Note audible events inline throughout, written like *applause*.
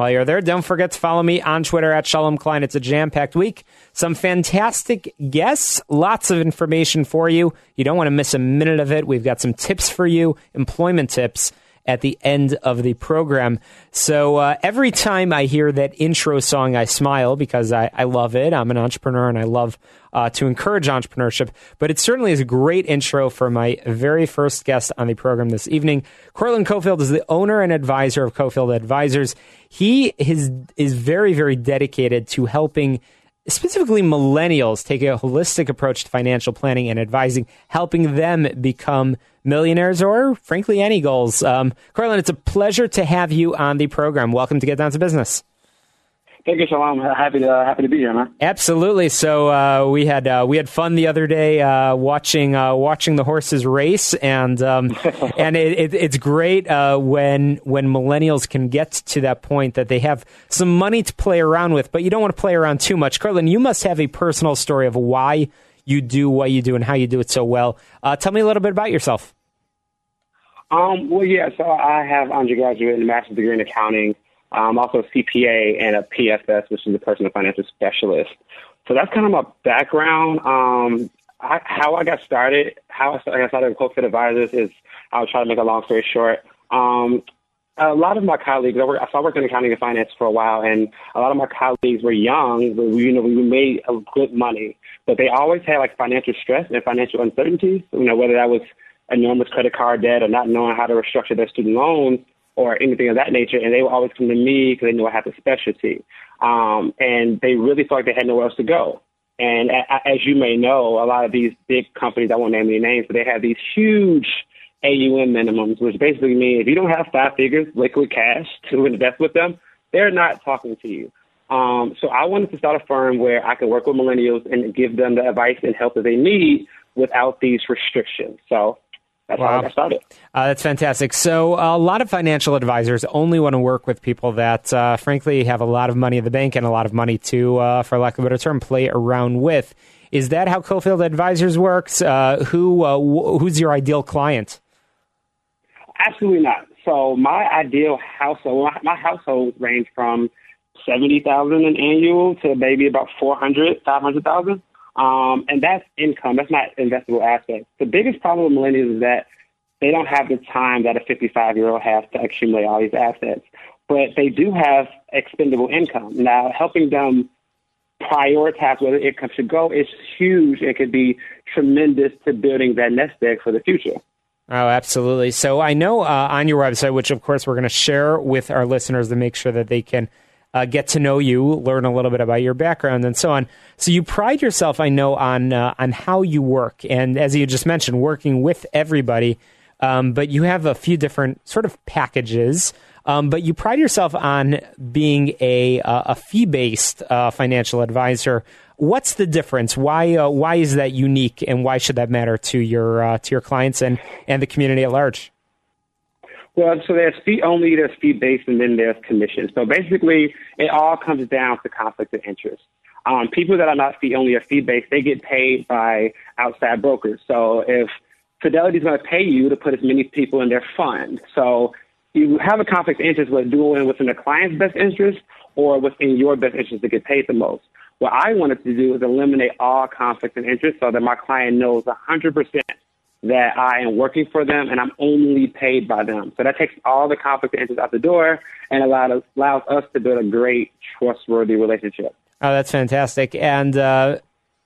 While you're there, don't forget to follow me on Twitter at Shalom Klein. It's a jam packed week. Some fantastic guests, lots of information for you. You don't want to miss a minute of it. We've got some tips for you, employment tips at the end of the program. So uh, every time I hear that intro song, I smile because I, I love it. I'm an entrepreneur and I love uh, to encourage entrepreneurship. But it certainly is a great intro for my very first guest on the program this evening. Cortland Cofield is the owner and advisor of Cofield Advisors. He is, is very, very dedicated to helping specifically millennials take a holistic approach to financial planning and advising, helping them become millionaires or, frankly, any goals. Um, Cortland, it's a pleasure to have you on the program. Welcome to Get Down to Business. Thank you, Shalom. Happy to uh, happy to be here, man. Absolutely. So uh, we had uh, we had fun the other day uh, watching uh, watching the horses race, and um, *laughs* and it, it, it's great uh, when when millennials can get to that point that they have some money to play around with, but you don't want to play around too much. Cortland, you must have a personal story of why you do what you do and how you do it so well. tell me a little bit about yourself. Um, well, yeah. So I have undergraduate and master's degree in accounting. I'm also a CPA and a PFS, which is a personal financial specialist. So that's kind of my background. Um, I, how I got started, how I started, I started with Cofield Advisors is, I'll try to make a long story short. Um, a lot of my colleagues, I, work, worked in accounting and finance for a while, and a lot of my colleagues were young, but we, you know, we made good money, but they always had like financial stress and financial uncertainty. You know, whether that was enormous credit card debt or not knowing how to restructure their student loans, or anything of that nature, and they would always come to me because they knew I had the specialty. Um, and they really felt like they had nowhere else to go. And a- as you may know, a lot of these big companies, I won't name any names, but they have these huge AUM minimums, which basically mean if you don't have five figures liquid cash to invest with them, they're not talking to you. Um, so I wanted to start a firm where I could work with millennials and give them the advice and help that they need without these restrictions. So that's wow. how I got started. Uh, that's fantastic. So, a lot of financial advisors only want to work with people that, uh, frankly, have a lot of money in the bank and a lot of money to, uh, for lack of a better term, play around with. Is that how Cofield Advisors works? Uh, who uh, wh- who's your ideal client? Absolutely not. So, my ideal household, my, my household range from seventy thousand an annual to maybe about four hundred, five hundred thousand. Um, and that's income. That's not investable assets. The biggest problem with millennials is that they don't have the time that a 55 year old has to accumulate all these assets, but they do have expendable income. Now, helping them prioritize where their income should go is huge. It could be tremendous to building that nest egg for the future. Oh, absolutely. So I know uh, on your website, which of course we're going to share with our listeners to make sure that they can uh, get to know you, learn a little bit about your background, and so on. So you pride yourself, I know, on uh, on how you work, and as you just mentioned, working with everybody. Um, but you have a few different sort of packages. Um, but you pride yourself on being a uh, a fee based financial advisor. What's the difference? Why uh, why is that unique, and why should that matter to your uh, to your clients and and the community at large? Well, so there's fee only, there's fee based, and then there's commission. So basically, it all comes down to conflict of interest. Um, people that are not fee only or fee based, they get paid by outside brokers. So if Fidelity is going to pay you to put as many people in their fund. So you have a conflict of interest with doing within the client's best interest or within your best interest to get paid the most. What I wanted to do is eliminate all conflict of interest so that my client knows 100% that I am working for them and I'm only paid by them. So that takes all the conflict interest out the door and allows, allows us to build a great, trustworthy relationship. Oh, that's fantastic. And uh,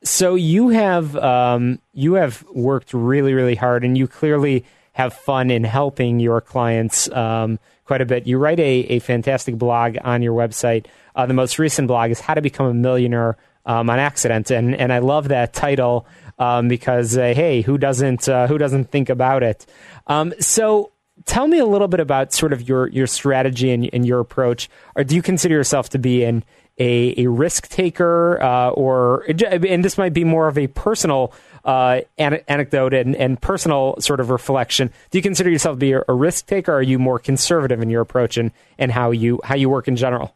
so you have um, you have worked really, really hard, and you clearly have fun in helping your clients um, quite a bit. You write a, a fantastic blog on your website. Uh, the most recent blog is How to Become a Millionaire um, on Accident, and and I love that title um, because uh, hey, who doesn't uh, who doesn't think about it? Um, so. Tell me a little bit about sort of your, your strategy and, and your approach. Or do you consider yourself to be an a, a risk taker, uh, or and this might be more of a personal uh, an- anecdote and, and, personal sort of reflection. Do you consider yourself to be a, risk taker, or are you more conservative in your approach and, and how you how you work in general?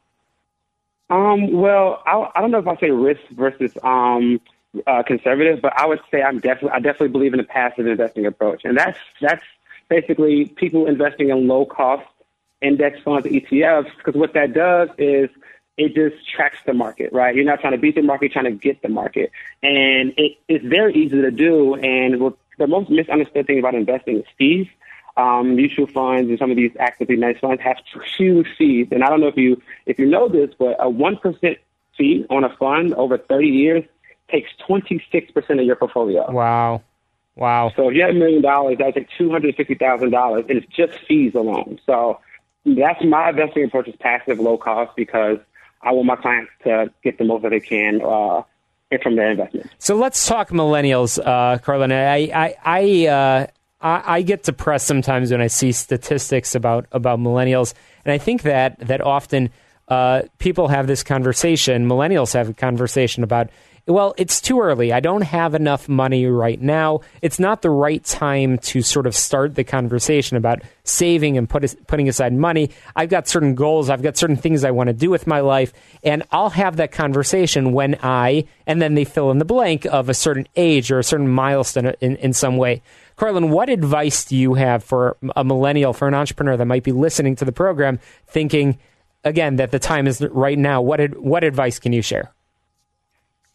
Um, well, I, I don't know if I say risk versus um, uh, conservative, but I would say I'm definitely I definitely believe in a passive investing approach, and that's that's basically people investing in low cost index funds, ETFs, because what that does is it just tracks the market, right? You're not trying to beat the market, you're trying to get the market. And it, it's very easy to do. And the most misunderstood thing about investing is fees. Um, mutual funds and some of these actively managed funds have huge fees. And I don't know if you if you know this, but a one percent fee on a fund over 30 years takes 26 percent of your portfolio. Wow, wow. So if you have a million dollars, that takes two hundred fifty thousand dollars, and it's just fees alone. So that's my investing approach is passive, low cost because I want my clients to get the most that they can uh, from their investment. So let's talk millennials, uh, Cortland. I I I, uh, I, I get depressed sometimes when I see statistics about about millennials, and I think that that often uh, people have this conversation. Millennials have a conversation about well, it's too early. I don't have enough money right now. It's not the right time to sort of start the conversation about saving and put, putting aside money. I've got certain goals. I've got certain things I want to do with my life. And I'll have that conversation when I, and then they fill in the blank of a certain age or a certain milestone in, in some way. Cortland, what advice do you have for a millennial, for an entrepreneur that might be listening to the program, thinking, again, that the time is right now? What, what advice can you share?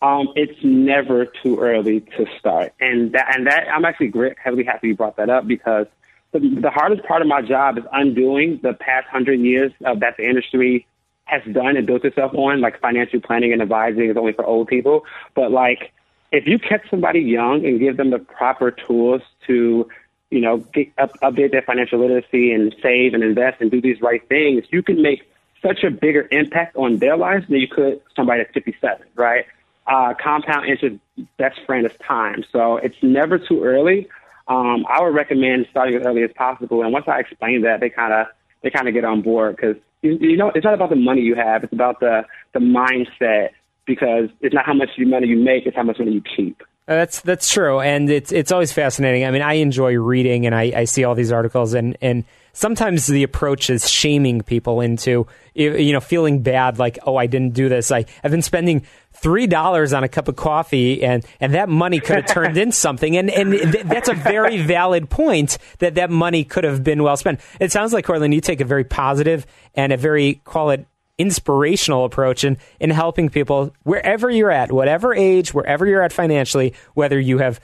Um, it's never too early to start, and that and that I'm actually great, heavily happy you brought that up because the, the hardest part of my job is undoing the past hundred years that the industry has done and built itself on. Like financial planning and advising is only for old people, but like if you catch somebody young and give them the proper tools to you know get, up, update their financial literacy and save and invest and do these right things, you can make such a bigger impact on their lives than you could somebody at 57, right? Uh, compound interest best friend is time. So it's never too early. Um, I would recommend starting as early as possible. And once I explain that, they kind of they kind of get on board because you, you know it's not about the money you have; it's about the the mindset. Because it's not how much money you make; it's how much money you keep. Uh, that's that's true, and it's it's always fascinating. I mean, I enjoy reading, and I, I see all these articles, and and sometimes the approach is shaming people into you know feeling bad, like oh, I didn't do this. I I've been spending three dollars on a cup of coffee, and and that money could have *laughs* turned into something, and and th- that's a very valid point that that money could have been well spent. It sounds like Cortland, you take a very positive and a very call it inspirational approach in, in helping people wherever you're at, whatever age, wherever you're at financially, whether you have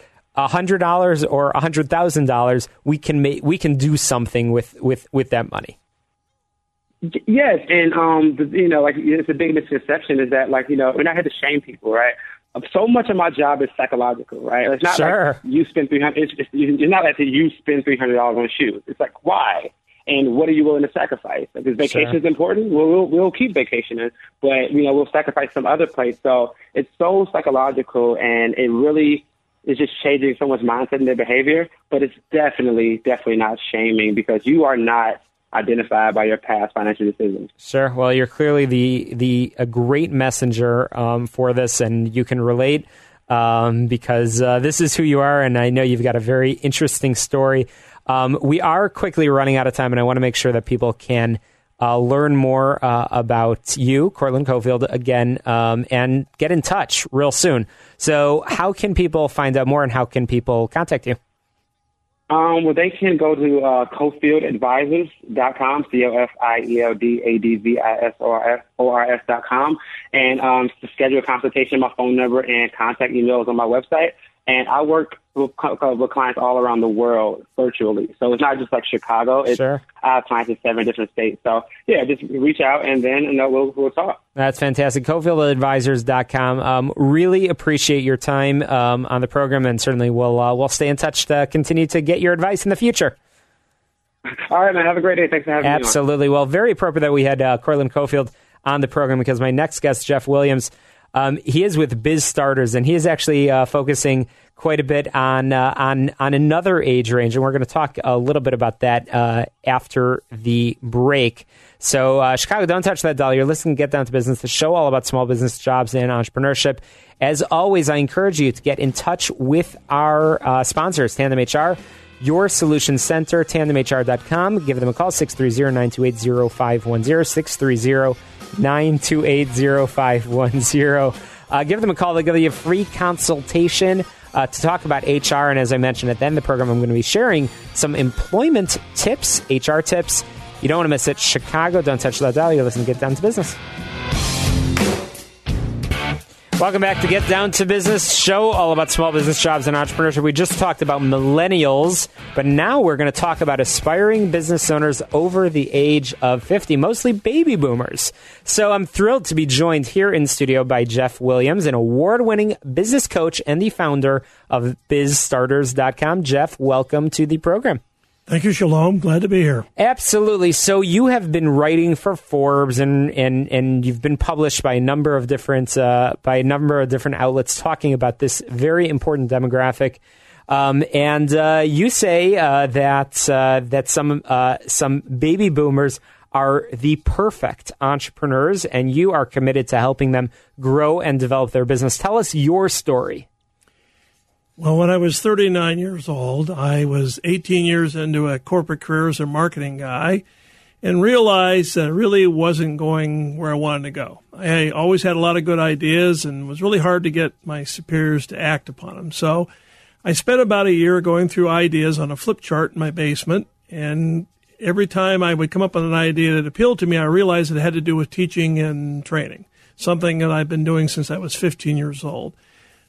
hundred dollars or a hundred thousand dollars, we can make we can do something with with with that money. Yes, and um, the, you know, like it's a big misconception is that like you know we're not here to shame people, right? Um, so much of my job is psychological, right? It's not sure. like you spend three hundred. It's, it's, it's not like you spend three hundred dollars on shoes. It's like why? And what are you willing to sacrifice? Like, is vacation sure. important? Well, we'll we'll keep vacationing, but you know we'll sacrifice some other place. So it's so psychological, and it really is just changing someone's mindset and their behavior. But it's definitely definitely not shaming because you are not identified by your past financial decisions. Sure. Well, you're clearly the the a great messenger um, for this, and you can relate um, because uh, this is who you are, and I know you've got a very interesting story. Um, we are quickly running out of time, and I want to make sure that people can. Uh, learn more uh, about you, Cortland Cofield, again, um, and get in touch real soon. So, how can people find out more, and how can people contact you? Um, well, they can go to uh, cofieldadvisors.com, C-O-F-I-E-L-D-A-D-V-I-S-O-R-S, and um, to schedule a consultation, my phone number and contact email is on my website. And I work with, with clients all around the world virtually. So it's not just like Chicago. It's, Sure. I have clients in seven different states. So, yeah, just reach out and then you know, we'll, we'll talk. That's fantastic. CofieldAdvisors.com. Um, really appreciate your time um, on the program, and certainly we'll uh, we'll stay in touch to continue to get your advice in the future. All right, man. Have a great day. Thanks for having me. Absolutely. Well, very appropriate that we had uh, Cortland Cofield on the program because my next guest, Jeff Williams, um, he is with Biz Starters, and he is actually uh, focusing quite a bit on uh, on on another age range, and we're going to talk a little bit about that uh, after the break. So, uh, Chicago, don't touch that doll. You're listening to Get Down to Business, the show all about small business, jobs, and entrepreneurship. As always, I encourage you to get in touch with our uh, sponsors, Tandem HR. Your Solution Center, tandemhr.com. Give them a call, 630 928 0510, 630 928 0510. Uh, give them a call. They'll give you a free consultation uh, to talk about HR. And as I mentioned at the end of the program, I'm going to be sharing some employment tips, HR tips. You don't want to miss it. Chicago, don't touch that dial. You're listening to Get Down to Business. Welcome back to Get Down to Business show, all about small business jobs and entrepreneurship. We just talked about millennials, but now we're going to talk about aspiring business owners over the age of 50, mostly baby boomers. So I'm thrilled to be joined here in studio by Jeff Williams, an award winning business coach and the founder of BizStarters.com. Jeff, welcome to the program. Thank you, Shalom. Glad to be here. Absolutely. So you have been writing for Forbes, and and and you've been published by a number of different uh, by a number of different outlets talking about this very important demographic. Um, and uh, you say uh, that uh, that some uh, some baby boomers are the perfect entrepreneurs, and you are committed to helping them grow and develop their business. Tell us your story. Well, when I was 39 years old, I was 18 years into a corporate career as a marketing guy and realized that I really wasn't going where I wanted to go. I always had a lot of good ideas and it was really hard to get my superiors to act upon them. So I spent about a year going through ideas on a flip chart in my basement. And every time I would come up with an idea that appealed to me, I realized it had to do with teaching and training, something that I've been doing since I was 15 years old.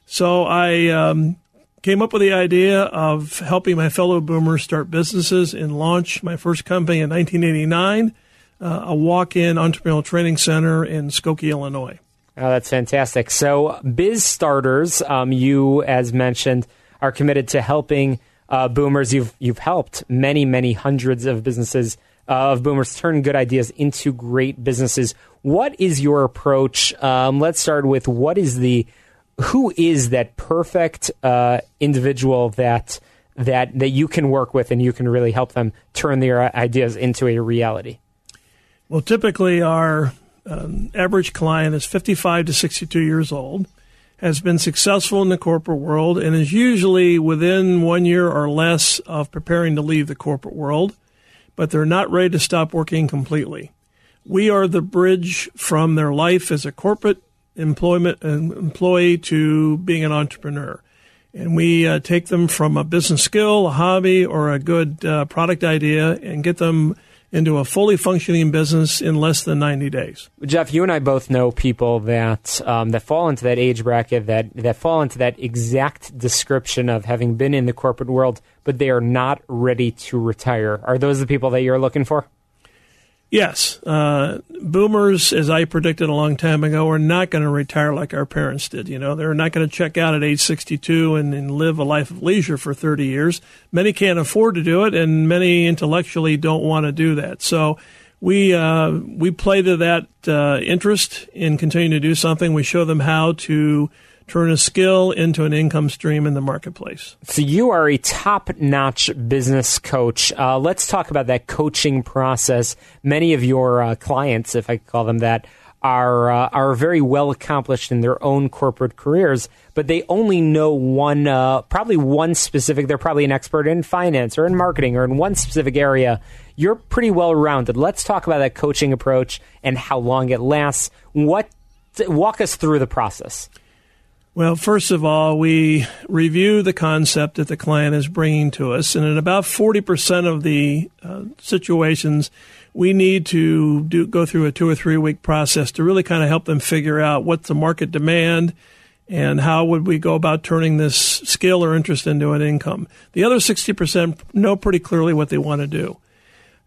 So I um, came up with the idea of helping my fellow boomers start businesses and launch my first company in 1989, uh, a walk-in entrepreneurial training center in Skokie, Illinois. Oh, that's fantastic. So, Biz Starters, um, you, as mentioned, are committed to helping uh, boomers. You've you've helped many, many hundreds of businesses uh, of boomers turn good ideas into great businesses. What is your approach? Um, let's start with what is the who is that perfect uh, individual that that that you can work with and you can really help them turn their ideas into a reality? Well, typically our um, average client is 55 to 62 years old, has been successful in the corporate world, and is usually within one year or less of preparing to leave the corporate world, but they're not ready to stop working completely. We are the bridge from their life as a corporate employment employee to being an entrepreneur. And we uh, take them from a business skill, a hobby, or a good uh, product idea and get them into a fully functioning business in less than 90 days. Jeff, you and I both know people that um, that fall into that age bracket that that fall into that exact description of having been in the corporate world, but they are not ready to retire. Are those the people that you're looking for? Yes. Uh, boomers, as I predicted a long time ago, are not going to retire like our parents did. You know, they're not going to check out at age 62 and, and, live a life of leisure for 30 years. Many can't afford to do it, and many intellectually don't want to do that. So we, uh, we play to that uh, interest in continuing to do something. We show them how to turn a skill into an income stream in the marketplace. So you are a top-notch business coach. Uh, let's talk about that coaching process. Many of your uh, clients, if I call them that, are uh, are very well accomplished in their own corporate careers, but they only know one, uh, probably one specific. They're probably an expert in finance or in marketing or in one specific area. You're pretty well rounded. Let's talk about that coaching approach and how long it lasts. What walk us through the process. Well, first of all, we review the concept that the client is bringing to us, and in about 40% of the uh, situations, we need to do, go through a two or three week process to really kind of help them figure out what's the market demand and how would we go about turning this skill or interest into an income. The other 60% know pretty clearly what they want to do.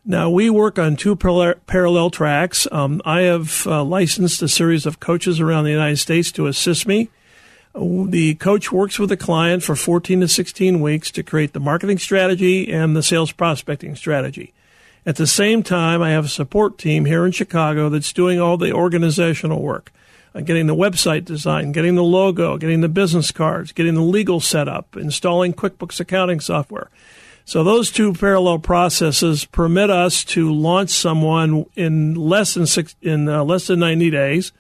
Now, we work on two parallel tracks. Um, I have uh, licensed a series of coaches around the United States to assist me the coach works with the client for 14 to 16 weeks to create the marketing strategy and the sales prospecting strategy. At the same time, I have a support team here in Chicago that's doing all the organizational work, uh, getting the website design, getting the logo, getting the business cards, getting the legal setup, installing QuickBooks accounting software. So those two parallel processes permit us to launch someone in less than six, in uh, less than 90 days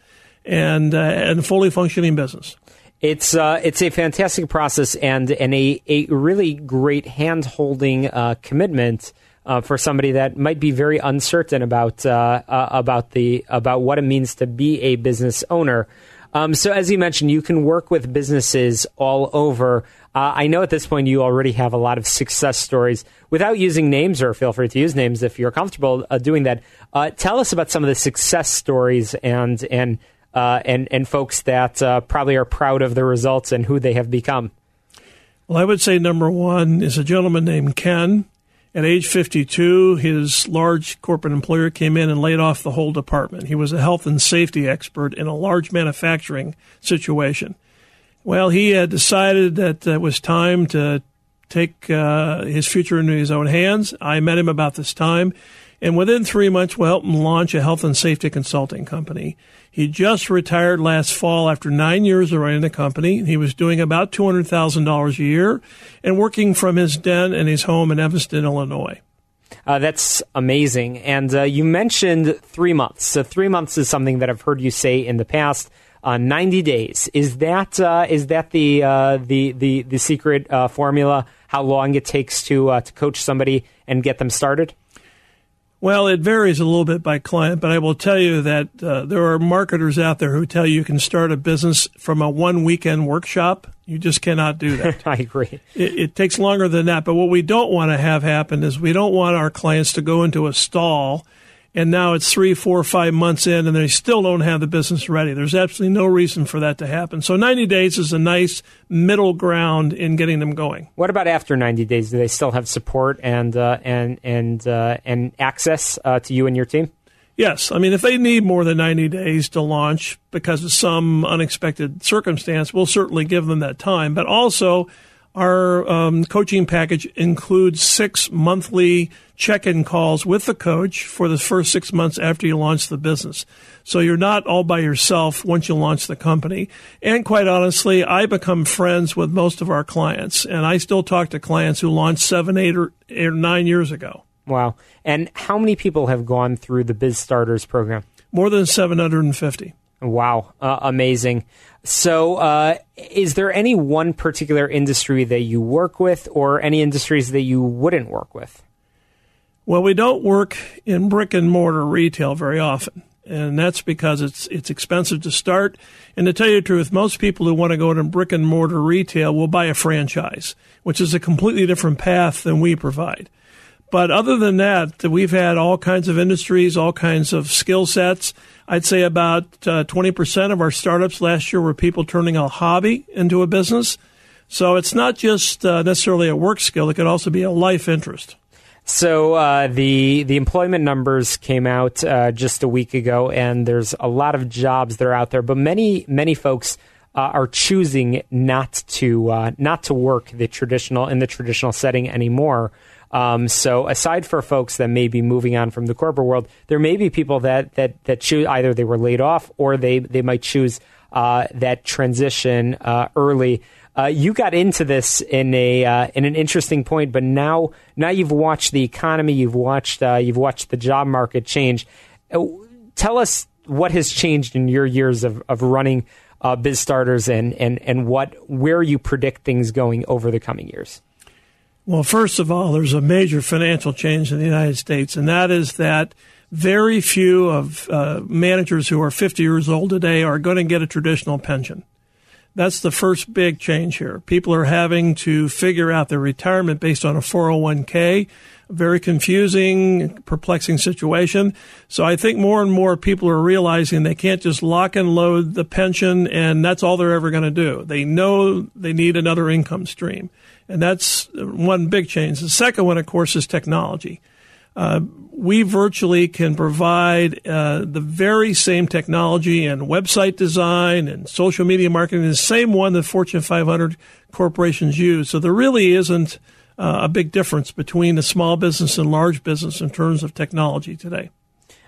and uh, and fully functioning business. It's uh, it's a fantastic process and and a, a really great hand holding uh, commitment uh, for somebody that might be very uncertain about uh, uh, about the about what it means to be a business owner. Um, so as you mentioned, you can work with businesses all over. Uh, I know at this point you already have a lot of success stories. Without using names, or feel free to use names if you're comfortable doing that. tell us about some of the success stories and and uh, and and folks that uh, probably are proud of the results and who they have become? Well, I would say number one is a gentleman named Ken. At age 52, his large corporate employer came in and laid off the whole department. He was a health and safety expert in a large manufacturing situation. Well, he had decided that it was time to take uh, his future into his own hands. I met him about this time, and within three months, we helped him launch a health and safety consulting company. He just retired last fall after nine years of running the company. He was doing about $200,000 a year and working from his den and his home in Evanston, Illinois. Uh, that's amazing. And uh, you mentioned three months. So, three months is something that I've heard you say in the past. Uh, 90 days. Is that uh, is that the, uh, the, the, the secret uh, formula? How long it takes to, to coach somebody and get them started? Well, it varies a little bit by client, but I will tell you that uh, there are marketers out there who tell you you can start a business from a one weekend workshop. You just cannot do that. *laughs* I agree. It, it, takes longer than that. But what we don't want to have happen is we don't want our clients to go into a stall and now it's three, four, five months in, and they still don't have the business ready. There's absolutely no reason for that to happen. So 90 days is a nice middle ground in getting them going. What about after 90 days? Do they still have support and uh, and and uh, and access uh, to you and your team? Yes, I mean if they need more than 90 days to launch because of some unexpected circumstance, we'll certainly give them that time. But also our um, coaching package includes six monthly check in calls with the coach for the first six months after you launch the business. So you're not all by yourself once you launch the company. And quite honestly, I become friends with most of our clients, and I still talk to clients who launched seven, eight, or, eight or nine years ago. Wow. And how many people have gone through the Biz Starters program? More than 750. Wow, uh, amazing. So, uh, is there any one particular industry that you work with, or any industries that you wouldn't work with? Well, we don't work in brick and mortar retail very often, and that's because it's it's expensive to start. And to tell you the truth, most people who want to go into brick and mortar retail will buy a franchise, which is a completely different path than we provide. But other than that, we've had all kinds of industries, all kinds of skill sets. I'd say about uh, 20% of our startups last year were people turning a hobby into a business. So it's not just uh, necessarily a work skill, it could also be a life interest. So uh, the the employment numbers came out uh, just a week ago, and there's a lot of jobs that are out there, but many many folks uh, are choosing not to uh, not to work the traditional in the traditional setting anymore. Um, so aside for folks that may be moving on from the corporate world, there may be people that that that choose either they were laid off or they they might choose uh, that transition uh, early. Uh, you got into this in a uh, in an interesting point, but now now you've watched the economy, you've watched uh, you've watched the job market change. Uh, tell us what has changed in your years of, of running biz starters and, and and what where you predict things going over the coming years. Well, first of all, there's a major financial change in the United States, and that is that very few of uh, managers who are 50 years old today are going to get a traditional pension. That's the first big change here. People are having to figure out their retirement based on a 401k. Very confusing, perplexing situation. So I think more and more people are realizing they can't just lock and load the pension and that's all they're ever going to do. They know they need another income stream. And that's one big change. The second one, of course, is technology. Uh, we virtually can provide uh, the very same technology and website design and social media marketing, the same one that Fortune 500 corporations use. So there really isn't uh, a big difference between a small business and large business in terms of technology today.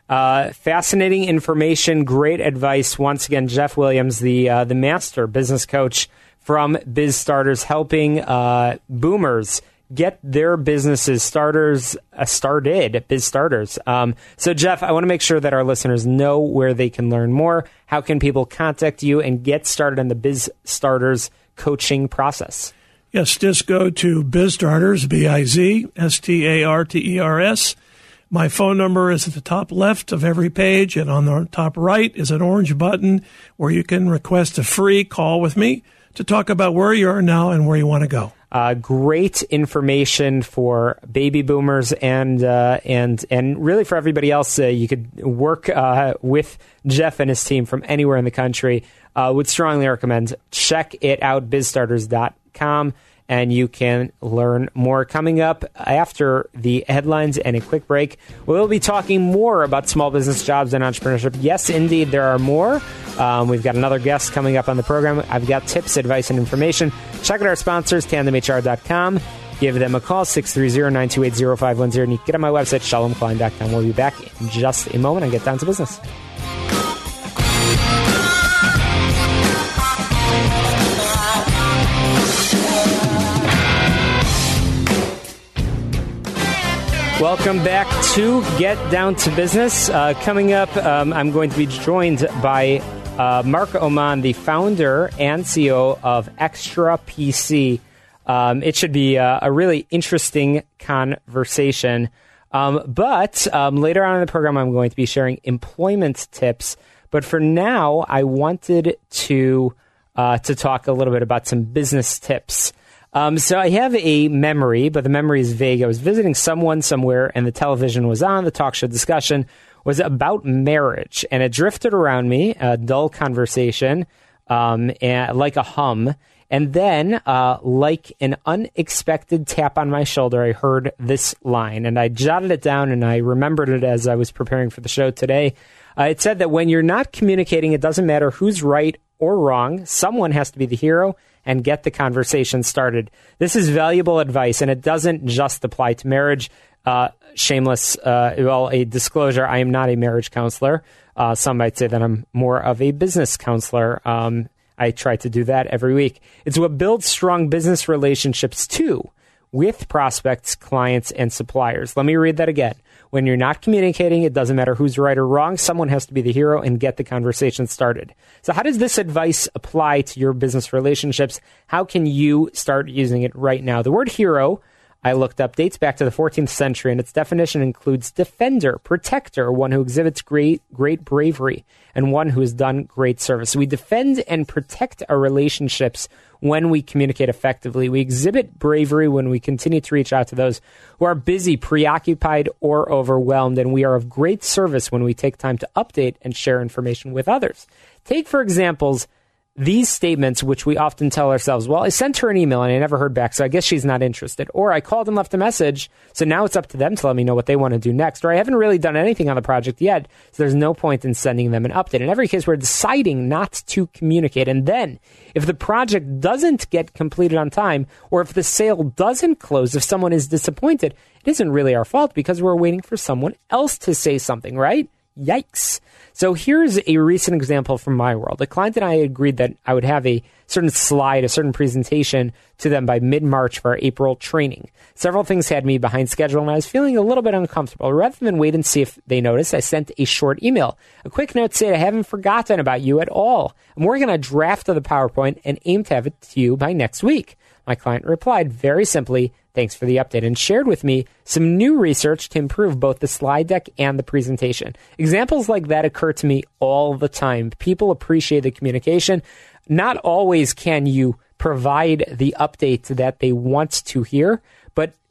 Uh, fascinating information, great advice. Once again, Jeff Williams, the uh, the master business coach from Biz Starters, helping uh, boomers get their businesses starters uh, started biz starters. Um, so jeff i want to make sure that our listeners know where they can learn more. How can people contact you and get started on the biz starters coaching process? Yes just go to biz starters b-i-z-s-t-a-r-t-e-r-s my phone number is at the top left of every page and on the top right is an orange button where you can request a free call with me to talk about where you are now and where you want to go uh, great information for baby boomers and uh, and and really for everybody else. Uh, you could work uh, with Jeff and his team from anywhere in the country. Uh, would strongly recommend check it out bizstarters.com and you can learn more coming up after the headlines and a quick break. We'll be talking more about small business jobs and entrepreneurship. Yes, indeed, there are more. Um, we've got another guest coming up on the program. I've got tips, advice, and information. Check out our sponsors, tandemhr.com. Give them a call, 630-928-0510, and you can get on my website, shalomklein.com. We'll be back in just a moment and get down to business. Welcome back to Get Down to Business. Uh, coming up, um, I'm going to be joined by uh, Mark Oman, the founder and CEO of XtraPC. Um, it should be a, a, really interesting conversation. Um, but um, later on in the program, I'm going to be sharing employment tips. But for now, I wanted to uh, to talk a little bit about some business tips. Um, so I have a memory, but the memory is vague. I was visiting someone somewhere, and the television was on. The talk show discussion was about marriage, and it drifted around me, a dull conversation, um, and like a hum. And then, uh, like an unexpected tap on my shoulder, I heard this line, and I jotted it down, and I remembered it as I was preparing for the show today. Uh, it said that when you're not communicating, it doesn't matter who's right or wrong. Someone has to be the hero and get the conversation started. This is valuable advice, and it doesn't just apply to marriage. Uh, shameless, uh, well, a disclosure I am not a marriage counselor. Uh, some might say that I'm more of a business counselor. Um, I try to do that every week. It's what builds strong business relationships too with prospects, clients, and suppliers. Let me read that again. When you're not communicating, it doesn't matter who's right or wrong. Someone has to be the hero and get the conversation started. So, how does this advice apply to your business relationships? How can you start using it right now? The word hero I looked up dates back to the 14th century, and its definition includes defender, protector, one who exhibits great great bravery, and one who has done great service. we defend and protect our relationships when we communicate effectively. We exhibit bravery when we continue to reach out to those who are busy, preoccupied, or overwhelmed, and we are of great service when we take time to update and share information with others. Take, for examples, these statements, which we often tell ourselves, well, I sent her an email and I never heard back, so I guess she's not interested. Or I called and left a message, so now it's up to them to let me know what they want to do next. Or I haven't really done anything on the project yet, so there's no point in sending them an update. In every case, we're deciding not to communicate. And then, if the project doesn't get completed on time, or if the sale doesn't close, if someone is disappointed, it isn't really our fault because we're waiting for someone else to say something, right? Yikes. So here's a recent example from my world. A client and I agreed that I would have a certain slide, a certain presentation to them by mid March for our April training. Several things had me behind schedule and I was feeling a little bit uncomfortable. Rather than wait and see if they noticed, I sent a short email. A quick note said, I haven't forgotten about you at all. I'm working on a draft of the PowerPoint and aim to have it to you by next week. My client replied very simply, Thanks for the update. And shared with me some new research to improve both the slide deck and the presentation. Examples like that occur to me all the time. People appreciate the communication. Not always can you provide the update that they want to hear,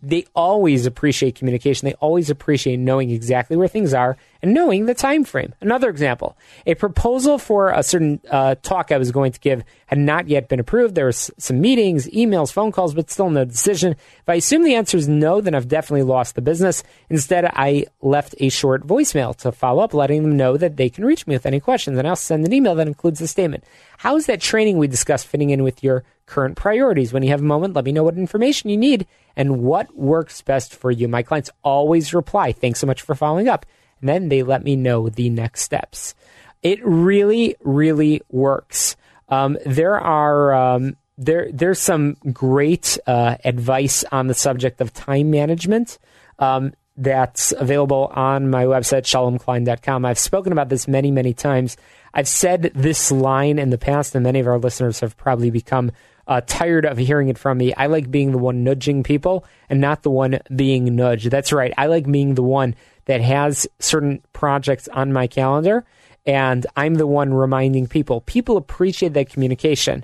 they always appreciate communication. They always appreciate knowing exactly where things are and knowing the time frame. Another example: a proposal for a certain uh, talk I was going to give had not yet been approved. There was some meetings, emails, phone calls, but still no decision. If I assume the answer is no, then I've definitely lost the business. Instead, I left a short voicemail to follow up, letting them know that they can reach me with any questions, and I'll send an email that includes the statement. How is that training we discussed fitting in with your current priorities? When you have a moment, let me know what information you need and what works best for you. My clients always reply, thanks so much for following up. And then they let me know the next steps. It really, really works. Um, there are um, there there's some great uh, advice on the subject of time management. Um, that's available on my website, shalomklein.com. I've spoken about this many, many times. I've said this line in the past, and many of our listeners have probably become uh, tired of hearing it from me. I like being the one nudging people and not the one being nudged. That's right. I like being the one that has certain projects on my calendar and I'm the one reminding people. People appreciate that communication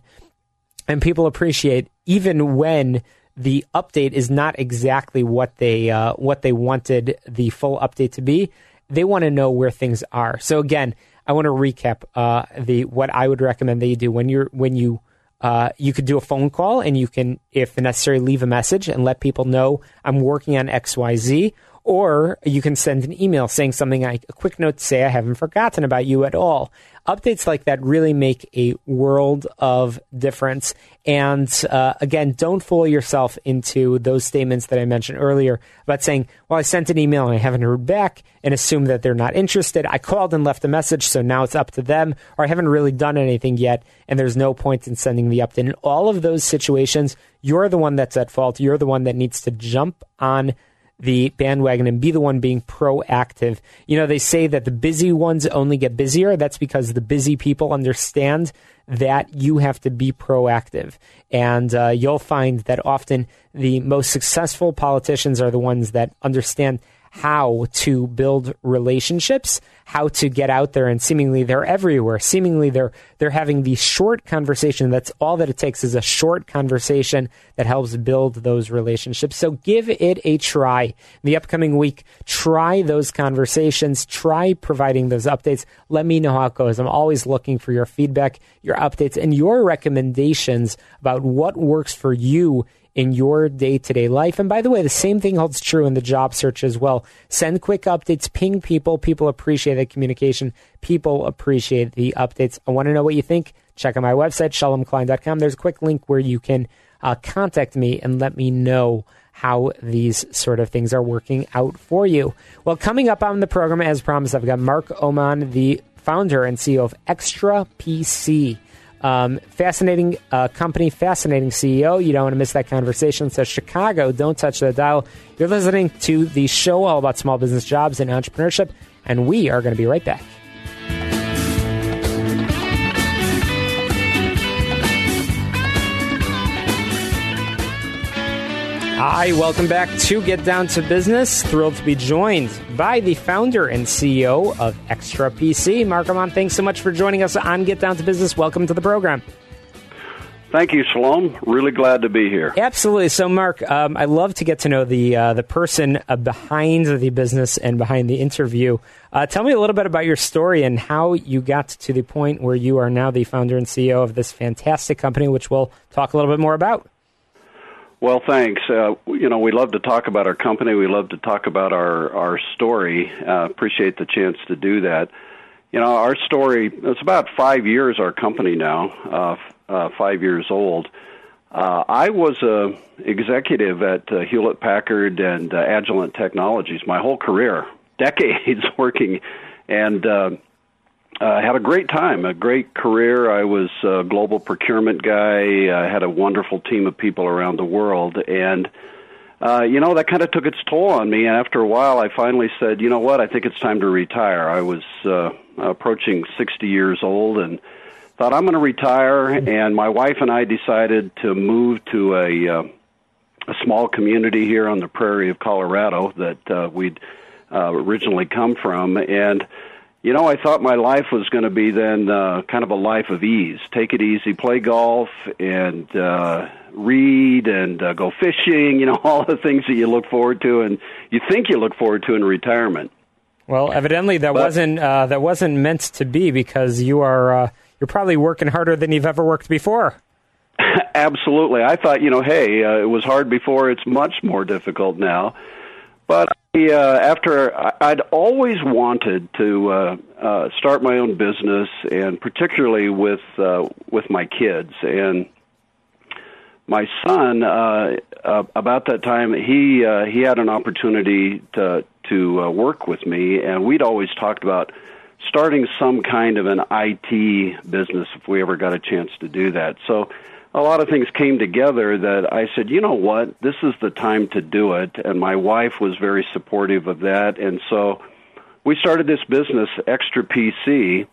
and people appreciate even when the update is not exactly what they uh, what they wanted the full update to be. They want to know where things are. So again, I want to recap uh, the what I would recommend that you do when you're when you uh, you could do a phone call and you can, if necessary, leave a message and let people know I'm working on X, Y, Z. Or you can send an email saying something like a quick note to say I haven't forgotten about you at all. Updates like that really make a world of difference. And uh, again, don't fool yourself into those statements that I mentioned earlier about saying, well, I sent an email and I haven't heard back and assume that they're not interested. I called and left a message, so now it's up to them, or I haven't really done anything yet and there's no point in sending the update. In all of those situations, you're the one that's at fault. You're the one that needs to jump on the bandwagon and be the one being proactive. You know, they say that the busy ones only get busier. That's because the busy people understand that you have to be proactive. And uh, you'll find that often the most successful politicians are the ones that understand how to build relationships, how to get out there, and seemingly they're everywhere. Seemingly they're they're having the short conversation. That's all that it takes is a short conversation that helps build those relationships. So give it a try. The upcoming week, try those conversations, try providing those updates. Let me know how it goes. I'm always looking for your feedback, your updates, and your recommendations about what works for you in your day to day life. And by the way, the same thing holds true in the job search as well. Send quick updates, ping people. People appreciate the communication. People appreciate the updates. I want to know what you think. Check out my website, shalomklein.com. There's a quick link where you can uh, contact me and let me know how these sort of things are working out for you. Well, coming up on the program, as promised, I've got Mark Oman, the founder and CEO of Extra PC. Um, fascinating uh, company, fascinating CEO. You don't want to miss that conversation. So, Chicago, don't touch the dial. You're listening to the show all about small business jobs and entrepreneurship, and we are going to be right back. Hi, welcome back to Get Down to Business. Thrilled to be joined by the founder and CEO of XtraPC, Mark Oman. Thanks so much for joining us on Get Down to Business. Welcome to the program. Thank you, Shalom. Really glad to be here. Absolutely. So, Mark, um, I love to get to know the uh, the person uh, behind the business and behind the interview. Uh, tell me a little bit about your story and how you got to the point where you are now the founder and CEO of this fantastic company, which we'll talk a little bit more about. Well, thanks. Uh, you know, we love to talk about our company. We love to talk about our our story. Uh, appreciate the chance to do that. You know, our story. It's about five years. Our company now, uh, uh, five years old. Uh, I was a executive at uh, Hewlett Packard and Agilent Technologies my whole career, *laughs* decades working, and uh, uh, had a great time, a great career. I was a global procurement guy. I had a wonderful team of people around the world, and uh, you know that kind of took its toll on me. And after a while, I finally said, you know what, I think it's time to retire. I was uh, approaching 60 years old, and thought I'm going to retire. And my wife and I decided to move to a uh, a small community here on the prairie of Colorado that uh, we'd uh, originally come from, and you know, I thought my life was going to be then uh, kind of a life of ease. Take it easy, play golf, and uh, read, and uh, go fishing. You know, *laughs* all the things that you look forward to, and you think you look forward to in retirement. Well, evidently that but, wasn't uh, that wasn't meant to be because you are uh, you're probably working harder than you've ever worked before. *laughs* Absolutely, I thought you know, hey, uh, it was hard before; it's much more difficult now. But I, uh, after I'd always wanted to uh, uh, start my own business, and particularly with uh, with my kids and my son. Uh, uh, about that time, he uh, he had an opportunity to to uh, work with me, and we'd always talked about starting some kind of an IT business if we ever got a chance to do that. So a lot of things came together that I said, you know what, this is the time to do it. And my wife was very supportive of that. And so we started this business, XtraPC.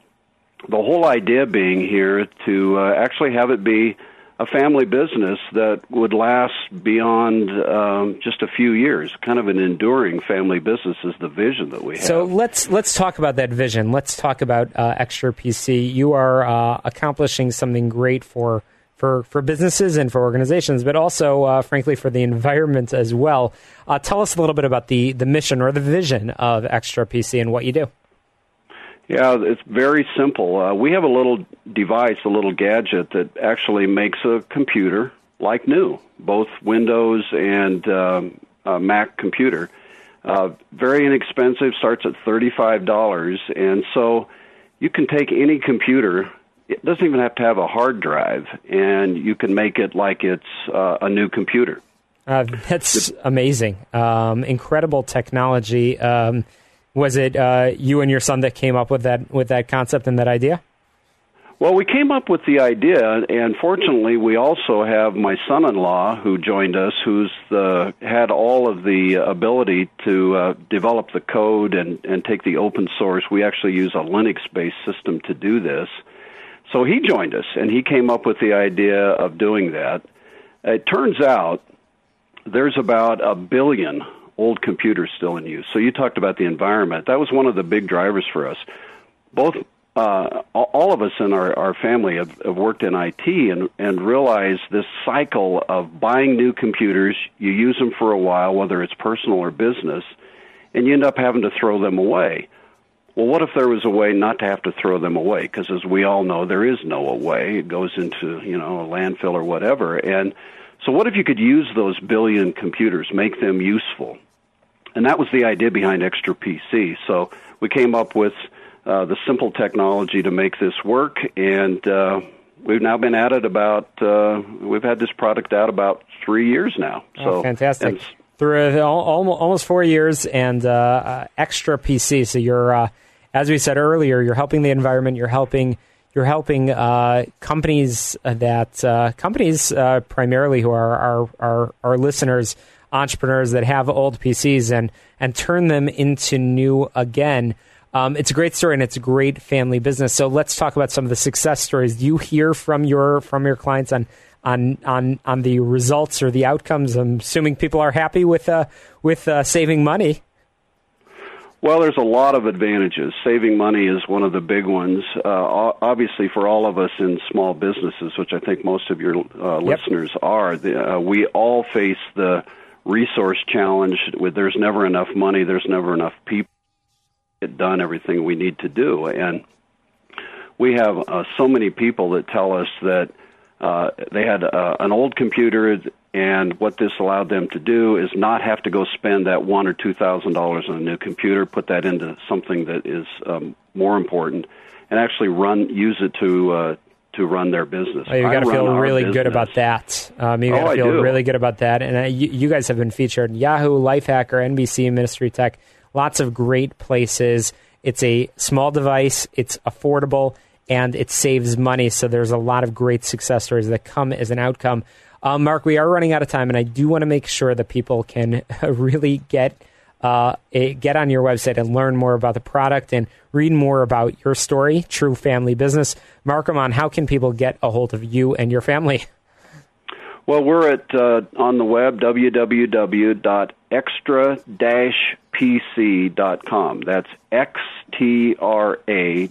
The whole idea being here to uh, actually have it be a family business that would last beyond um, just a few years. Kind of an enduring family business is the vision that we have. So let's let's talk about that vision. Let's talk about uh, XtraPC. You are uh, accomplishing something great for for, for businesses and for organizations, but also, uh, frankly, for the environment as well. Uh, tell us a little bit about the, the mission or the vision of XtraPC and what you do. Yeah, it's very simple. Uh, we have a little device, a little gadget that actually makes a computer like new, both Windows and um, Mac computer. Uh, very inexpensive, starts at $35. And so you can take any computer it doesn't even have to have a hard drive, and you can make it like it's uh, a new computer. Uh, that's amazing. Um, incredible technology. Um, was it uh, you and your son that came up with that with that concept and that idea? Well, we came up with the idea, and fortunately, we also have my son-in-law who joined us, who's the, had all of the ability to uh, develop the code and, and take the open source. We actually use a Linux-based system to do this. So he joined us, and he came up with the idea of doing that. It turns out there's about a billion old computers still in use. So you talked about the environment. That was one of the big drivers for us. Both uh, all of us in our, our family have, have worked in IT and, and realized this cycle of buying new computers. You use them for a while, whether it's personal or business, and you end up having to throw them away. Well, what if there was a way not to have to throw them away? Because as we all know, there is no way. It goes into you know a landfill or whatever. And so, what if you could use those billion computers, make them useful? And that was the idea behind XtraPC. So we came up with uh, the simple technology to make this work, and uh, we've now been at it about. Uh, we've had this product out about three years now. Oh, so oh, fantastic! Through almost four years, and uh, uh, XtraPC. So you're uh, as we said earlier, you're helping the environment. You're helping you're helping uh, companies that uh, companies uh, primarily who are our, our our listeners, entrepreneurs that have old PCs and and turn them into new again. Um, it's a great story and it's a great family business. So let's talk about some of the success stories. You hear from your from your clients on on on on the results or the outcomes? I'm assuming people are happy with uh, with uh, saving money. Well, there's a lot of advantages. Saving money is one of the big ones. Uh, obviously, for all of us in small businesses, which I think most of your uh, yep. listeners are, the, uh, we all face the resource challenge. With there's never enough money, there's never enough people to get done everything we need to do, and we have uh, so many people that tell us that uh, they had uh, an old computer and what this allowed them to do is not have to go spend that one or two thousand dollars on a new computer, put that into something that is um, more important, and actually run use it to uh, to run their business. Oh, you got to feel really business. good about that. Um, you got to oh, feel really good about that. And uh, you, you, guys have been featured in Yahoo, Lifehacker, NBC, Ministry Tech, lots of great places. It's a small device. It's affordable and it saves money. So there's a lot of great success stories that come as an outcome um, Mark, we are running out of time, and I do want to make sure that people can *laughs* really get uh, a, get on your website and learn more about the product and read more about your story, True Family Business. Mark Oman, how can people get a hold of you and your family? Well, we're at uh, on the web www.extra-pc.com. That's x t r a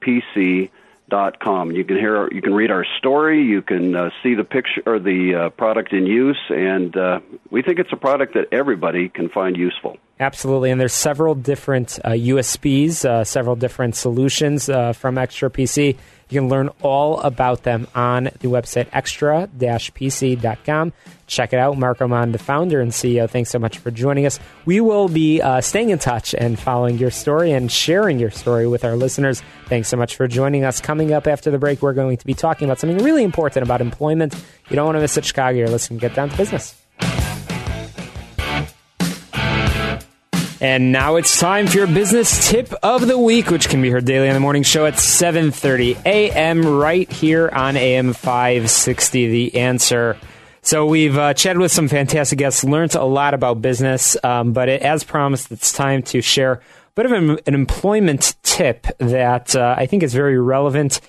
p c dot com. You can hear, you can read our story, you can uh, see the picture or the uh, product in use, and uh, we think it's a product that everybody can find useful. Absolutely, and there's several different uh, USPs, uh, several different solutions uh, from XtraPC. You can learn all about them on the website extra-pc.com. Check it out. Mark Oman, the founder and CEO, thanks so much for joining us. We will be uh, staying in touch and following your story and sharing your story with our listeners. Thanks so much for joining us. Coming up after the break, we're going to be talking about something really important about employment. You don't want to miss it, Chicago. You're listening Get Down to Business. And now it's time for your business tip of the week, which can be heard daily on the morning show at 7:30 a.m. right here on AM 560. The answer. So we've uh, chatted with some fantastic guests, learned a lot about business, um, but it, as promised, it's time to share a bit of an, an employment tip that uh, I think is very relevant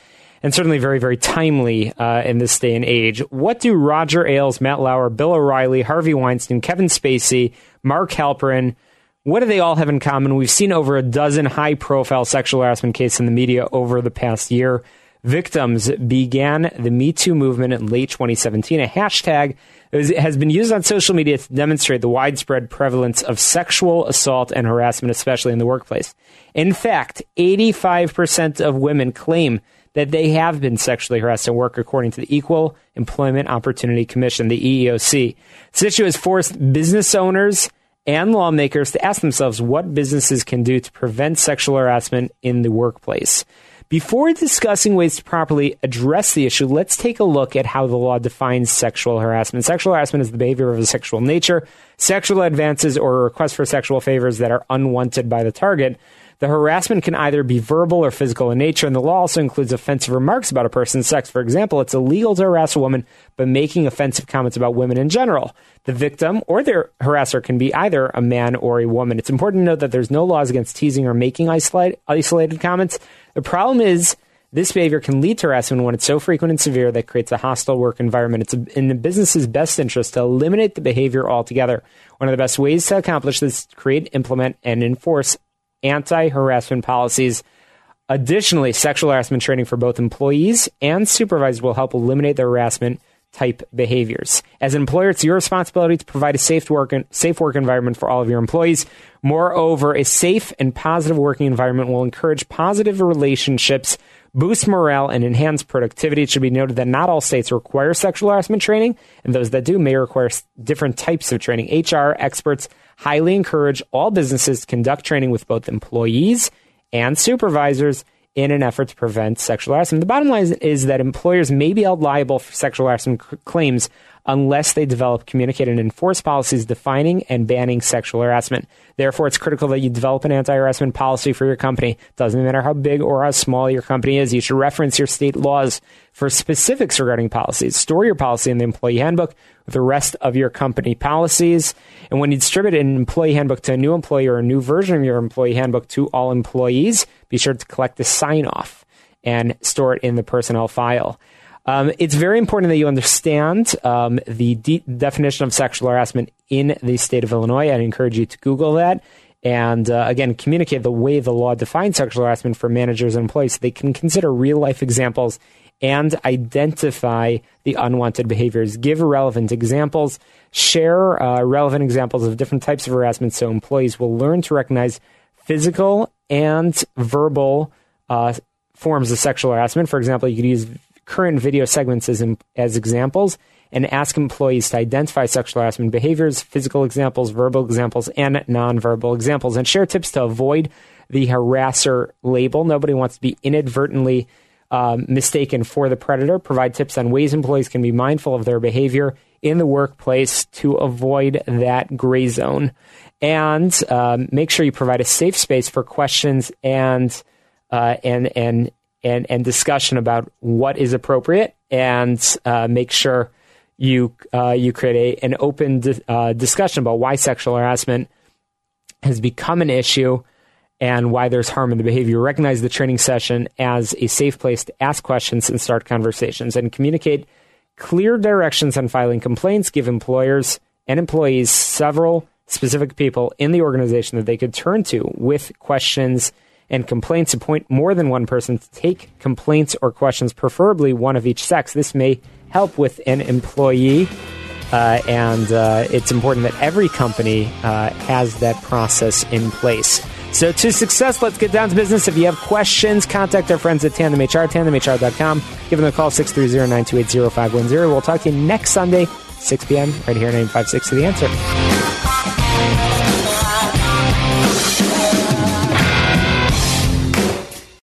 and certainly very, very timely uh, in this day and age. What do Roger Ailes, Matt Lauer, Bill O'Reilly, Harvey Weinstein, Kevin Spacey, Mark Halperin, what do they all have in common? We've seen over a dozen high profile sexual harassment cases in the media over the past year. Victims began the Me Too movement in late 2017, a hashtag has been used on social media to demonstrate the widespread prevalence of sexual assault and harassment, especially in the workplace. In fact, 85% of women claim that they have been sexually harassed at work, according to the Equal Employment Opportunity Commission, the EEOC. This issue has forced business owners and lawmakers to ask themselves what businesses can do to prevent sexual harassment in the workplace. Before discussing ways to properly address the issue, let's take a look at how the law defines sexual harassment. Sexual harassment is the behavior of a sexual nature, sexual advances, or requests for sexual favors that are unwanted by the target. The harassment can either be verbal or physical in nature, and the law also includes offensive remarks about a person's sex. For example, it's illegal to harass a woman by making offensive comments about women in general. The victim or their harasser can be either a man or a woman. It's important to note that there's no laws against teasing or making isolated comments. The problem is this behavior can lead to harassment when it's so frequent and severe that creates a hostile work environment. It's in the business's best interest to eliminate the behavior altogether. One of the best ways to accomplish this is to create, implement, and enforce anti harassment policies. Additionally, sexual harassment training for both employees and supervisors will help eliminate the harassment type behaviors. As an employer, it's your responsibility to provide a safe work, safe work environment for all of your employees. Moreover, a safe and positive working environment will encourage positive relationships, boost morale, and enhance productivity. It should be noted that not all states require sexual harassment training, and those that do may require different types of training. HR experts highly encourage all businesses to conduct training with both employees and supervisors in an effort to prevent sexual harassment. The bottom line is, that employers may be held liable for sexual harassment c- claims unless they develop, communicate, and enforce policies defining and banning sexual harassment. Therefore, it's critical that you develop an anti harassment policy for your company. Doesn't matter how big or how small your company is, you should reference your state laws for specifics regarding policies. Store your policy in the employee handbook the rest of your company policies. And when you distribute an employee handbook to a new employee or a new version of your employee handbook to all employees, be sure to collect the sign off and store it in the personnel file. Um, it's very important that you understand um, the de- definition of sexual harassment in the state of Illinois. I'd encourage you to Google that. And uh, again, communicate the way the law defines sexual harassment for managers and employees so they can consider real life examples and identify the unwanted behaviors. Give relevant examples. Share uh, relevant examples of different types of harassment so employees will learn to recognize physical and verbal uh, forms of sexual harassment. For example, you could use current video segments as, as examples and ask employees to identify sexual harassment behaviors, physical examples, verbal examples, and nonverbal examples, and share tips to avoid the harasser label. Nobody wants to be inadvertently um, mistaken for the predator. Provide tips on ways employees can be mindful of their behavior in the workplace to avoid that gray zone. And um, make sure you provide a safe space for questions and uh, and and and, and discussion about what is appropriate and uh, make sure you uh, you create a, an open di- uh, discussion about why sexual harassment has become an issue and why there's harm in the behavior. Recognize the training session as a safe place to ask questions and start conversations and communicate clear directions on filing complaints, give employers and employees several specific people in the organization that they could turn to with questions and complaints, appoint more than one person to take complaints or questions, preferably one of each sex. This may help with an employee. Uh, and uh, it's important that every company uh, has that process in place. So, to success, let's get down to business. If you have questions, contact our friends at TandemHR, tandemhr.com. Give them a call, 630 928 0510. We'll talk to you next Sunday, 6 p.m., right here on 956 to the answer.